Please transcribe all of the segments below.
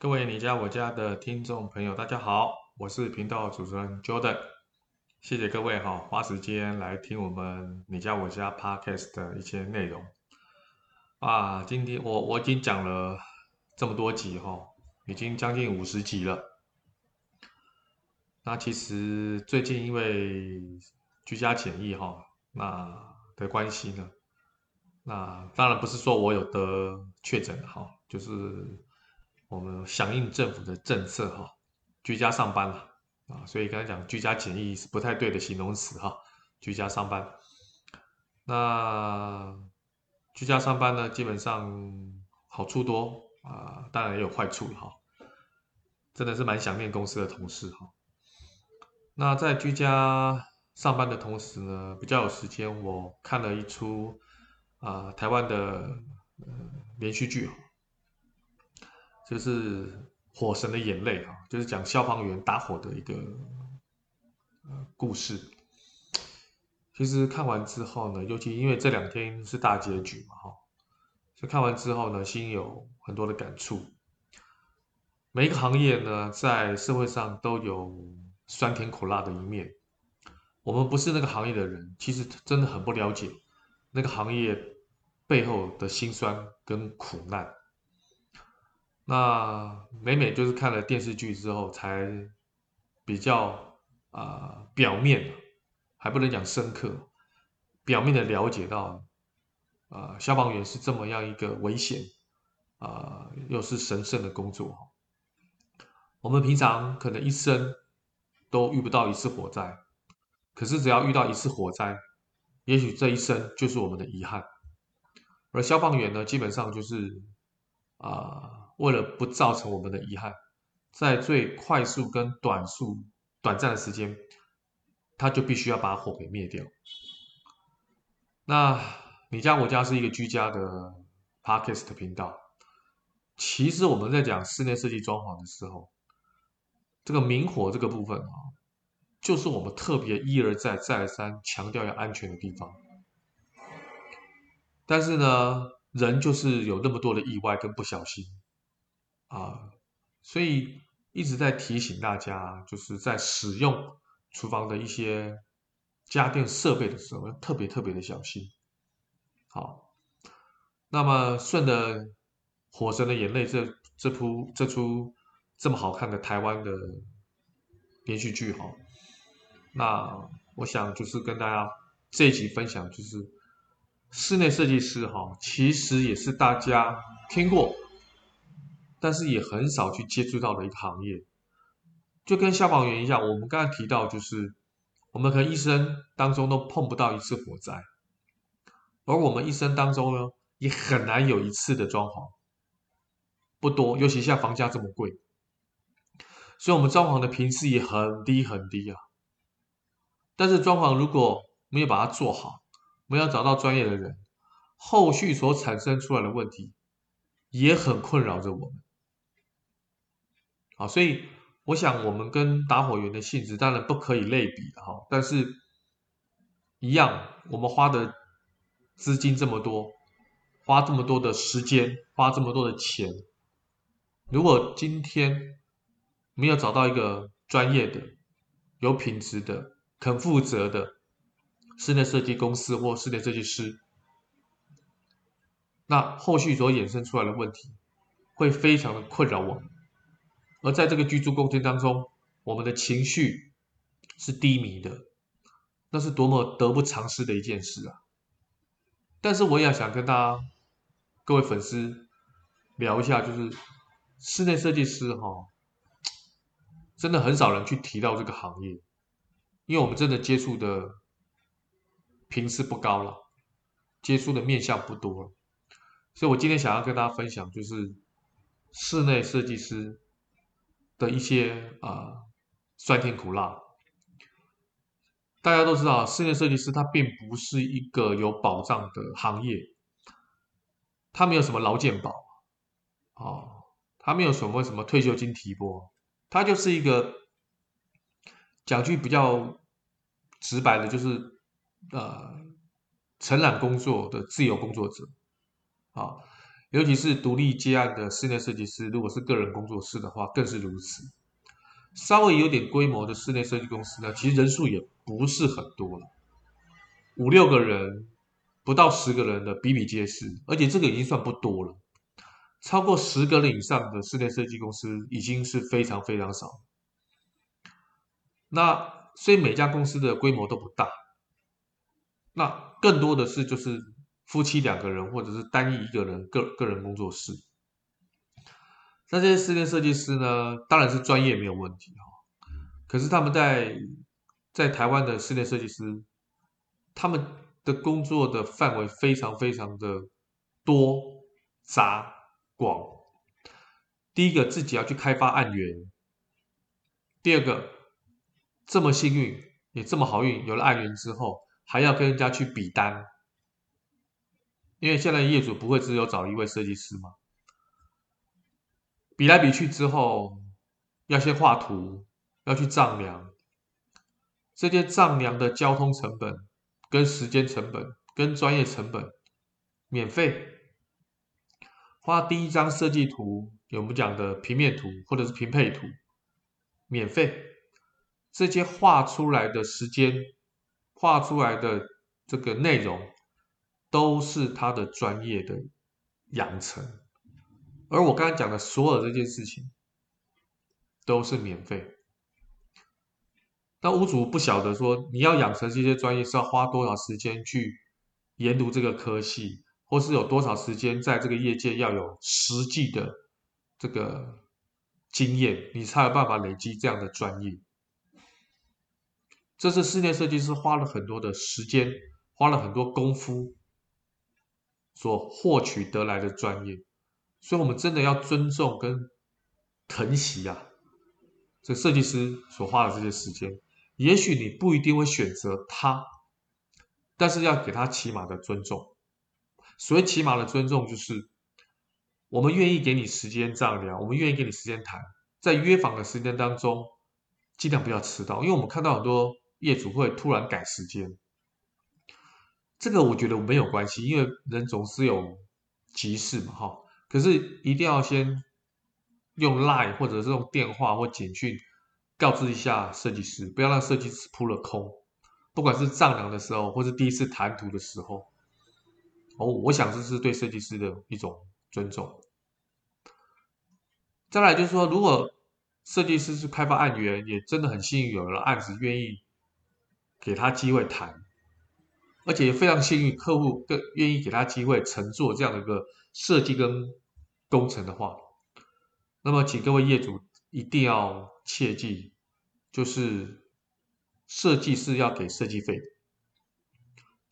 各位你家我家的听众朋友，大家好，我是频道主持人 Jordan，谢谢各位哈花时间来听我们你家我家 Podcast 的一些内容啊。今天我我已经讲了这么多集哈，已经将近五十集了。那其实最近因为居家检疫哈，那的关系呢，那当然不是说我有得确诊哈，就是。我们响应政府的政策哈，居家上班了啊，所以刚才讲居家检疫是不太对的形容词哈，居家上班。那居家上班呢，基本上好处多啊，当然也有坏处哈。真的是蛮想念公司的同事哈。那在居家上班的同时呢，比较有时间，我看了一出啊台湾的呃连续剧。就是《火神的眼泪》啊，就是讲消防员打火的一个呃故事。其实看完之后呢，尤其因为这两天是大结局嘛，哈，所以看完之后呢，心有很多的感触。每一个行业呢，在社会上都有酸甜苦辣的一面。我们不是那个行业的人，其实真的很不了解那个行业背后的辛酸跟苦难。那每每就是看了电视剧之后，才比较啊、表面，还不能讲深刻，表面的了解到，啊、呃、消防员是这么样一个危险，啊、又是神圣的工作。我们平常可能一生都遇不到一次火灾，可是只要遇到一次火灾，也许这一生就是我们的遗憾。而消防员呢，基本上就是啊。为了不造成我们的遗憾，在最快速跟短速、短暂的时间，他就必须要把火给灭掉。那你家我家是一个居家的 Podcast 频道，其实我们在讲室内设计装潢的时候，这个明火这个部分啊，就是我们特别一而再、再而三强调要安全的地方。但是呢，人就是有那么多的意外跟不小心。啊，所以一直在提醒大家，就是在使用厨房的一些家电设备的时候，要特别特别的小心。好，那么顺着《火神的眼泪》这这部这出这么好看的台湾的连续剧哈，那我想就是跟大家这一集分享，就是室内设计师哈，其实也是大家听过。但是也很少去接触到的一个行业，就跟消防员一样。我们刚才提到，就是我们可能一生当中都碰不到一次火灾，而我们一生当中呢，也很难有一次的装潢，不多。尤其像房价这么贵，所以我们装潢的频次也很低很低啊。但是装潢如果没有把它做好，没有找到专业的人，后续所产生出来的问题也很困扰着我们。啊，所以我想，我们跟打火员的性质当然不可以类比的哈，但是，一样，我们花的资金这么多，花这么多的时间，花这么多的钱，如果今天没有找到一个专业的、有品质的、肯负责的室内设计公司或室内设计师，那后续所衍生出来的问题，会非常的困扰我们。而在这个居住空间当中，我们的情绪是低迷的，那是多么得不偿失的一件事啊！但是我也想跟大家、各位粉丝聊一下，就是室内设计师哈，真的很少人去提到这个行业，因为我们真的接触的频次不高了，接触的面向不多了，所以我今天想要跟大家分享，就是室内设计师。的一些啊、酸甜苦辣，大家都知道，室内设计师他并不是一个有保障的行业，他没有什么劳健保，哦，他没有什么什么退休金提拨，他就是一个讲句比较直白的，就是呃承揽工作的自由工作者，啊、尤其是独立接案的室内设计师，如果是个人工作室的话，更是如此。稍微有点规模的室内设计公司呢，其实人数也不是很多了，五六个人，不到十个人的比比皆是，而且这个已经算不多了。超过十个人以上的室内设计公司已经是非常非常少。那所以每家公司的规模都不大，那更多的是就是夫妻两个人或者是单一一个人个个人工作室。那这些室内设计师呢，当然是专业没有问题哈，可是他们在在台湾的室内设计师，他们的工作的范围非常非常的多杂广。第一个自己要去开发案源，第二个这么幸运也这么好运，有了案源之后还要跟人家去比单，因为现在业主不会只有找一位设计师嘛。比来比去之后，要先画图，要去丈量，这些丈量的交通成本、跟时间成本、跟专业成本，免费。画第一张设计图，有我们讲的平面图或者是平配图，免费。这些画出来的时间、画出来的这个内容，都是他的专业的养成。而我刚才讲的所有这件事情都是免费，但屋主不晓得说，你要养成这些专业是要花多少时间去研读这个科系，或是有多少时间在这个业界要有实际的这个经验，你才有办法累积这样的专业。这是室内设计师花了很多的时间，花了很多功夫所获取得来的专业。所以，我们真的要尊重跟疼惜啊，这设计师所花的这些时间。也许你不一定会选择他，但是要给他起码的尊重。所谓起码的尊重，就是我们愿意给你时间丈量，我们愿意给你时间谈，在约访的时间当中，尽量不要迟到，因为我们看到很多业主会突然改时间。这个我觉得没有关系，因为人总是有急事嘛，哈。可是一定要先用 Line 或者是用电话或简讯告知一下设计师，不要让设计师扑了空。不管是丈量的时候，或是第一次谈图的时候，哦，我想这是对设计师的一种尊重。再来就是说，如果设计师是开发案源，也真的很幸运有了案子愿意给他机会谈。而且也非常幸运，客户更愿意给他机会乘坐这样的一个设计跟工程的话，那么请各位业主一定要切记，就是设计是要给设计费的，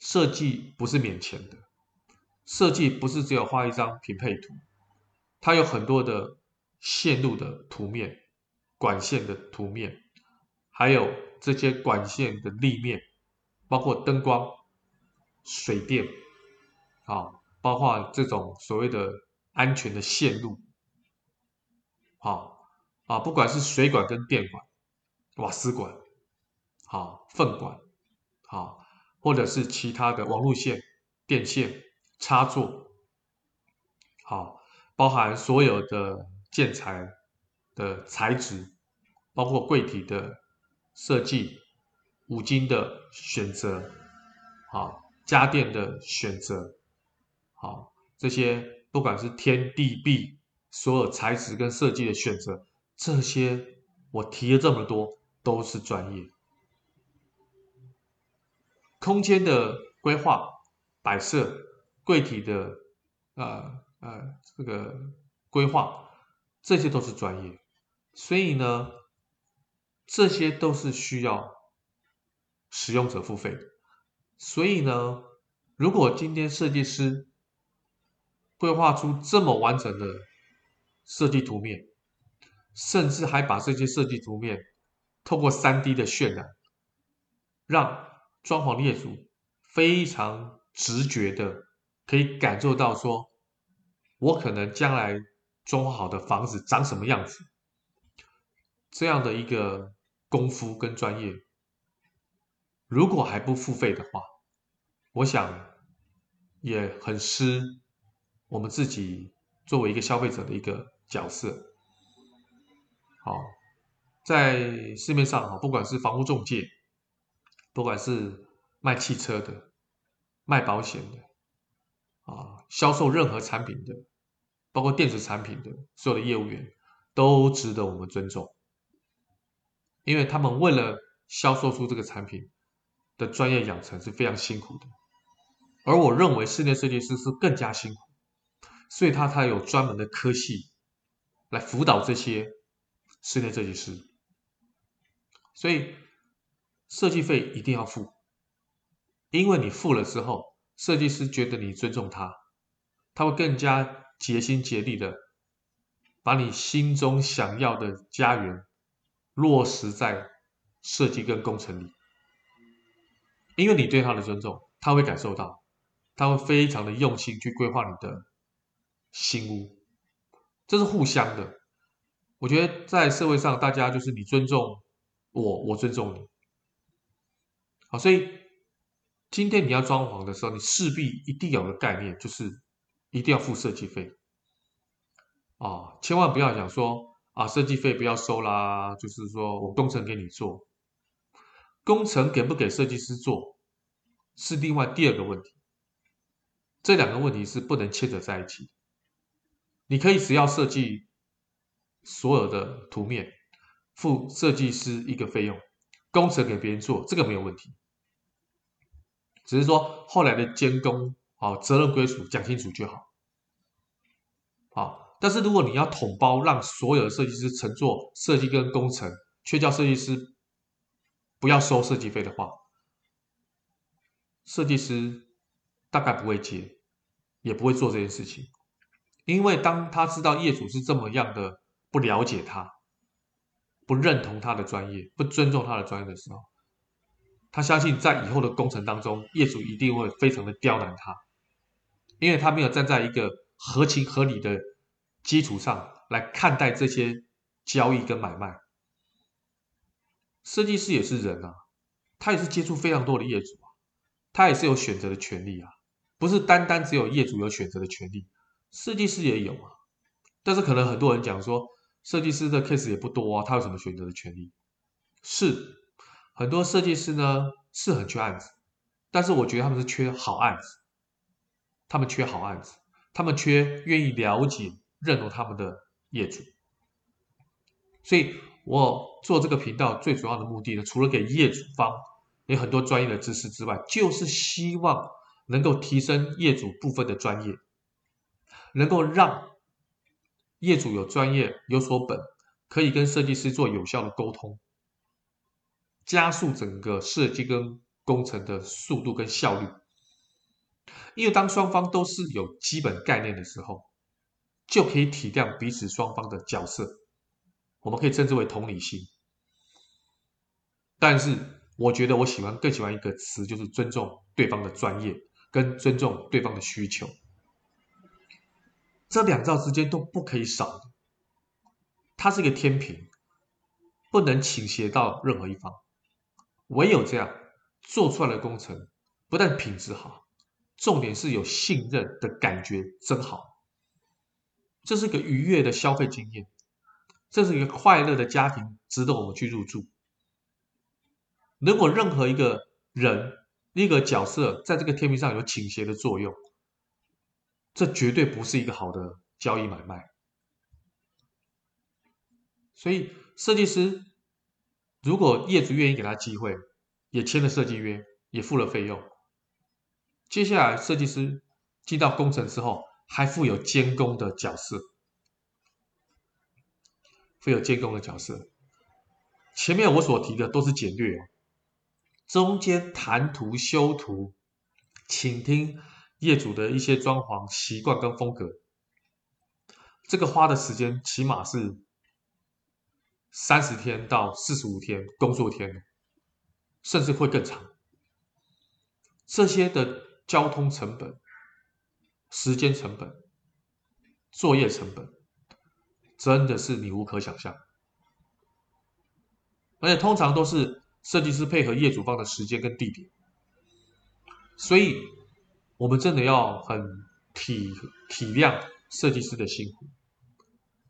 设计不是免钱的，设计不是只有画一张平配图，它有很多的线路的图面、管线的图面，还有这些管线的立面，包括灯光。水电，啊，包括这种所谓的安全的线路，好，啊，不管是水管跟电管、瓦斯管，好，粪管，好，或者是其他的网路线、电线、插座，好，包含所有的建材的材质，包括柜体的设计、五金的选择，好。家电的选择，好，这些不管是天地壁，所有材质跟设计的选择，这些我提了这么多，都是专业。空间的规划、摆设、柜体的，呃呃，这个规划，这些都是专业。所以呢，这些都是需要使用者付费。所以呢，如果今天设计师规划出这么完整的设计图面，甚至还把这些设计图面透过 3D 的渲染，让装潢业主非常直觉的可以感受到说，我可能将来装潢好的房子长什么样子，这样的一个功夫跟专业。如果还不付费的话，我想也很失我们自己作为一个消费者的一个角色。好，在市面上哈，不管是房屋中介，不管是卖汽车的、卖保险的，啊，销售任何产品的，包括电子产品的，所有的业务员都值得我们尊重，因为他们为了销售出这个产品的专业养成是非常辛苦的，而我认为室内设计师是更加辛苦，所以他才有专门的科系来辅导这些室内设计师，所以设计费一定要付，因为你付了之后，设计师觉得你尊重他，他会更加竭心竭力的把你心中想要的家园落实在设计跟工程里，因为你对他的尊重，他会感受到，他会非常的用心去规划你的新屋，这是互相的。我觉得在社会上，大家就是你尊重我，我尊重你。好，所以今天你要装潢的时候，你势必一定有个概念，就是一定要付设计费。啊，千万不要想说啊，设计费不要收啦，就是说我工程给你做，工程给不给设计师做，是另外第二个问题。这两个问题是不能牵扯在一起。你可以只要设计。所有的图面付设计师一个费用，工程给别人做，这个没有问题。只是说后来的监工啊，责任归属讲清楚就好。好，但是如果你要统包，让所有的设计师承做设计跟工程，却叫设计师不要收设计费的话，设计师大概不会接，也不会做这件事情，因为当他知道业主是这么样的。不了解他，不认同他的专业，不尊重他的专业的时候，他相信在以后的工程当中，业主一定会非常的刁难他，因为他没有站在一个合情合理的基础上来看待这些交易跟买卖。设计师也是人啊，他也是接触非常多的业主啊，他也是有选择的权利啊，不是单单只有业主有选择的权利，设计师也有啊。但是可能很多人讲说，设计师的 case 也不多啊，他有什么选择的权利？是很多设计师呢是很缺案子，但是我觉得他们是缺好案子，他们缺好案子，他们缺愿意了解、认同他们的业主。所以我做这个频道最主要的目的呢，除了给业主方有很多专业的知识之外，就是希望能够提升业主部分的专业，能够让。业主有专业有所本，可以跟设计师做有效的沟通，加速整个设计跟工程的速度跟效率。因为当双方都是有基本概念的时候，就可以体谅彼此双方的角色，我们可以称之为同理心。但是，我觉得我喜欢更喜欢一个词，就是尊重对方的专业跟尊重对方的需求。这两造之间都不可以少，它是一个天平，不能倾斜到任何一方。唯有这样做出来的工程，不但品质好，重点是有信任的感觉真好。这是个愉悦的消费经验，这是一个快乐的家庭，值得我们去入住。如果任何一个人、一个角色在这个天平上有倾斜的作用，这绝对不是一个好的交易买卖，所以设计师如果业主愿意给他机会，也签了设计约，也付了费用，接下来设计师进到工程之后，还负有监工的角色，负有监工的角色。前面我所提的都是简略哦，中间谈图、修图，倾听。业主的一些装潢习惯跟风格，这个花的时间起码是三十天到四十五天工作天，甚至会更长。这些的交通成本、时间成本、作业成本，真的是你无可想象。而且通常都是设计师配合业主方的时间跟地点，所以。我们真的要很体体谅设计师的辛苦。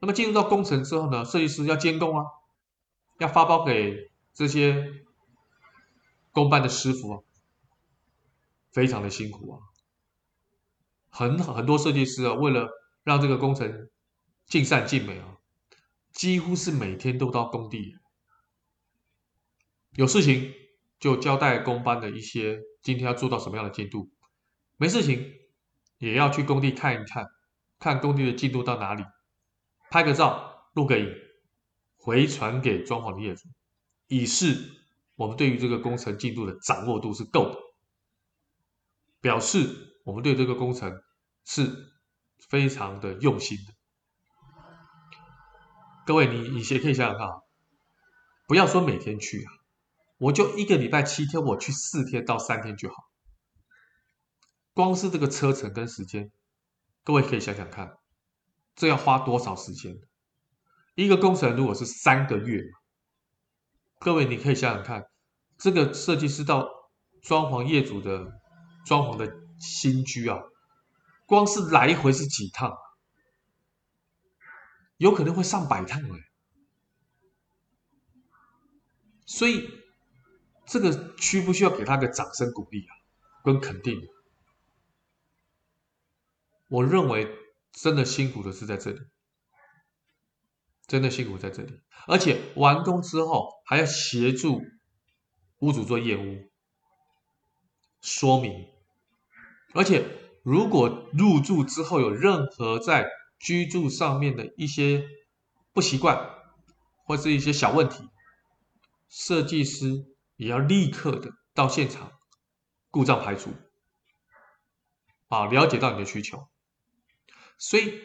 那么进入到工程之后呢，设计师要监工啊，要发包给这些工办的师傅啊，非常的辛苦啊。很很多设计师啊，为了让这个工程尽善尽美啊，几乎是每天都到工地，有事情就交代工班的一些今天要做到什么样的进度，没事情也要去工地看一看，看工地的进度到哪里。拍个照，录个影，回传给装潢的业主，以示我们对于这个工程进度的掌握度是够的，表示我们对这个工程是非常的用心的。各位，你你先可以想想看啊，不要说每天去啊，我就一个礼拜七天，我去四天到三天就好。光是这个车程跟时间，各位可以想想看。这要花多少时间？一个工程如果是三个月，各位你可以想想看，这个设计师到装潢业主的装潢的新居啊，光是来回是几趟？有可能会上百趟哎。所以这个需不需要给他个掌声鼓励啊，跟肯定？我认为。真的辛苦的是在这里，真的辛苦在这里，而且完工之后还要协助屋主做验屋说明，而且如果入住之后有任何在居住上面的一些不习惯或是一些小问题，设计师也要立刻的到现场故障排除，啊，了解到你的需求。所以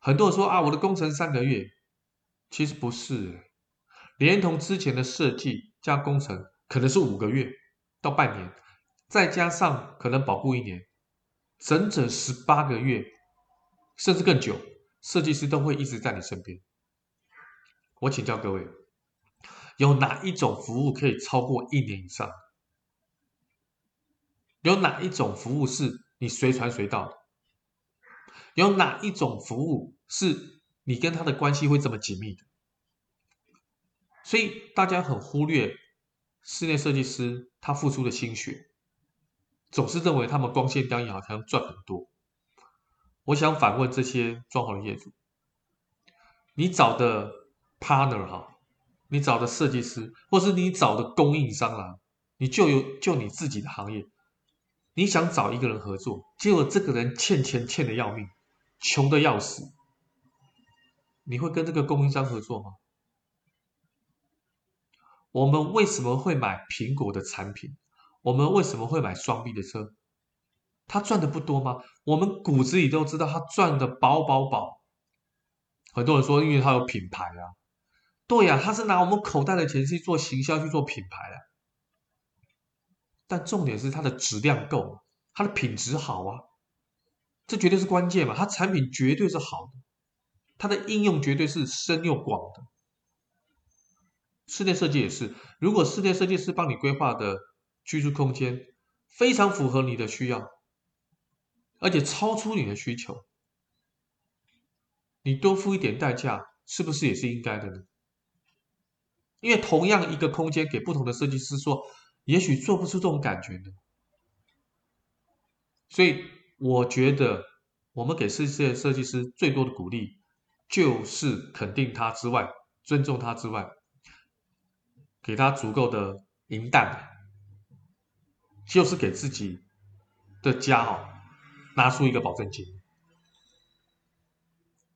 很多人说啊，我的工程三个月，其实不是，连同之前的设计加工程，可能是五个月到半年，再加上可能保固一年，整整十八个月，甚至更久，设计师都会一直在你身边。我请教各位，有哪一种服务可以超过一年以上？有哪一种服务是你随传随到的？有哪一种服务是你跟他的关系会这么紧密的？所以大家很忽略室内设计师他付出的心血，总是认为他们光鲜亮丽好像赚很多。我想反问这些装潢的业主：你找的 partner 哈，你找的设计师，或是你找的供应商啊，你就有就你自己的行业，你想找一个人合作，结果这个人欠钱欠得要命。穷的要死，你会跟这个供应商合作吗？我们为什么会买苹果的产品？我们为什么会买双 B 的车？他赚的不多吗？我们骨子里都知道他赚的饱饱饱。很多人说，因为他有品牌啊，对呀，他是拿我们口袋的钱去做行销，去做品牌啊。但重点是它的质量够，它的品质好啊。这绝对是关键嘛，它产品绝对是好的，它的应用绝对是深又广的。室内设计也是，如果室内设计师帮你规划的居住空间非常符合你的需要，而且超出你的需求，你多付一点代价，是不是也是应该的呢？因为同样一个空间给不同的设计师说，也许做不出这种感觉呢。所以。我觉得我们给世界设计师最多的鼓励，就是肯定他之外，尊重他之外，给他足够的银弹，就是给自己的家哦拿出一个保证金。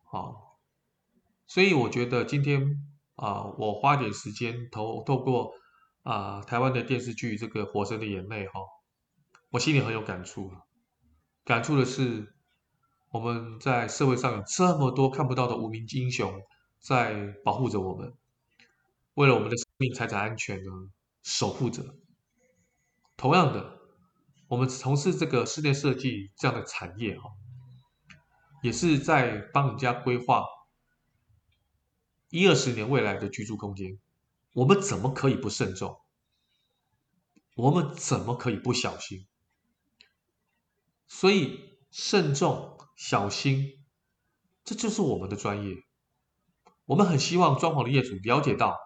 好，所以我觉得今天啊，我花点时间透透过啊台湾的电视剧这个《火神的眼泪》哈，我心里很有感触。感触的是，我们在社会上有这么多看不到的无名英雄在保护着我们，为了我们的生命财产安全呢守护着。同样的，我们从事这个室内设计这样的产业哈，也是在帮人家规划一二十年未来的居住空间。我们怎么可以不慎重？我们怎么可以不小心？所以慎重小心，这就是我们的专业。我们很希望装潢的业主了解到，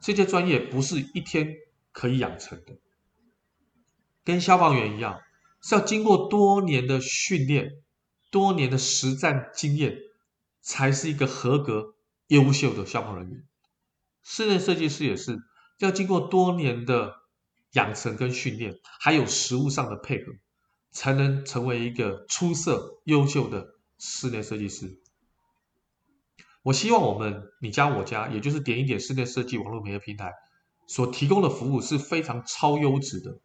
这些专业不是一天可以养成的，跟消防员一样，是要经过多年的训练、多年的实战经验，才是一个合格、优秀的消防人员。室内设计师也是要经过多年的养成跟训练，还有实务上的配合，才能成为一个出色、优秀的室内设计师。我希望我们你家我家，也就是点一点室内设计网络媒体平台所提供的服务是非常超优质的。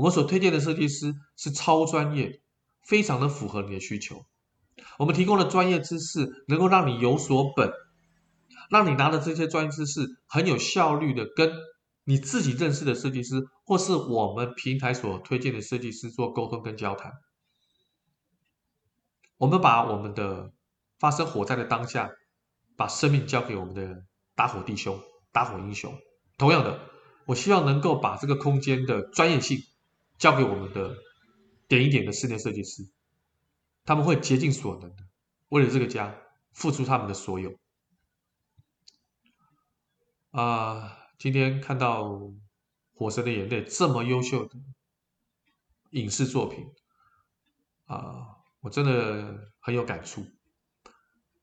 我们所推荐的设计师是超专业，非常的符合你的需求。我们提供的专业知识能够让你有所本。让你拿的这些专业知识很有效率的跟你自己认识的设计师，或是我们平台所推荐的设计师做沟通跟交谈。我们把我们的发生火灾的当下，把生命交给我们的打火弟兄、打火英雄。同样的，我希望能够把这个空间的专业性交给我们的点一点的室内设计师，他们会竭尽所能的为了这个家付出他们的所有。啊，今天看到《火神的眼泪》这么优秀的影视作品，啊，我真的很有感触，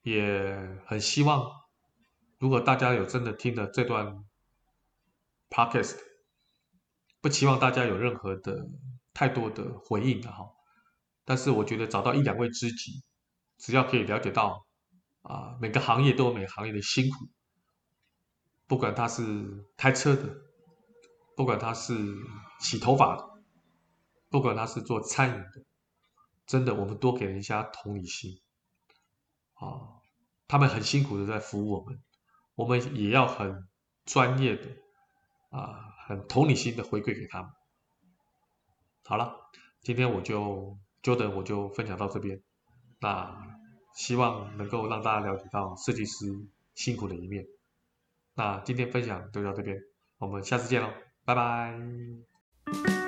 也很希望，如果大家有真的听了这段 podcast，不期望大家有任何的太多的回应的哈，但是我觉得找到一两位知己，只要可以了解到，啊，每个行业都有每个行业的辛苦。不管他是开车的，不管他是洗头发的，不管他是做餐饮的，真的，我们多给人家同理心啊！他们很辛苦的在服务我们，我们也要很专业的啊，很同理心的回馈给他们。好了，今天我就 Jordan 我就分享到这边，那希望能够让大家了解到设计师辛苦的一面。那今天分享就到这边，我们下次见喽，拜拜。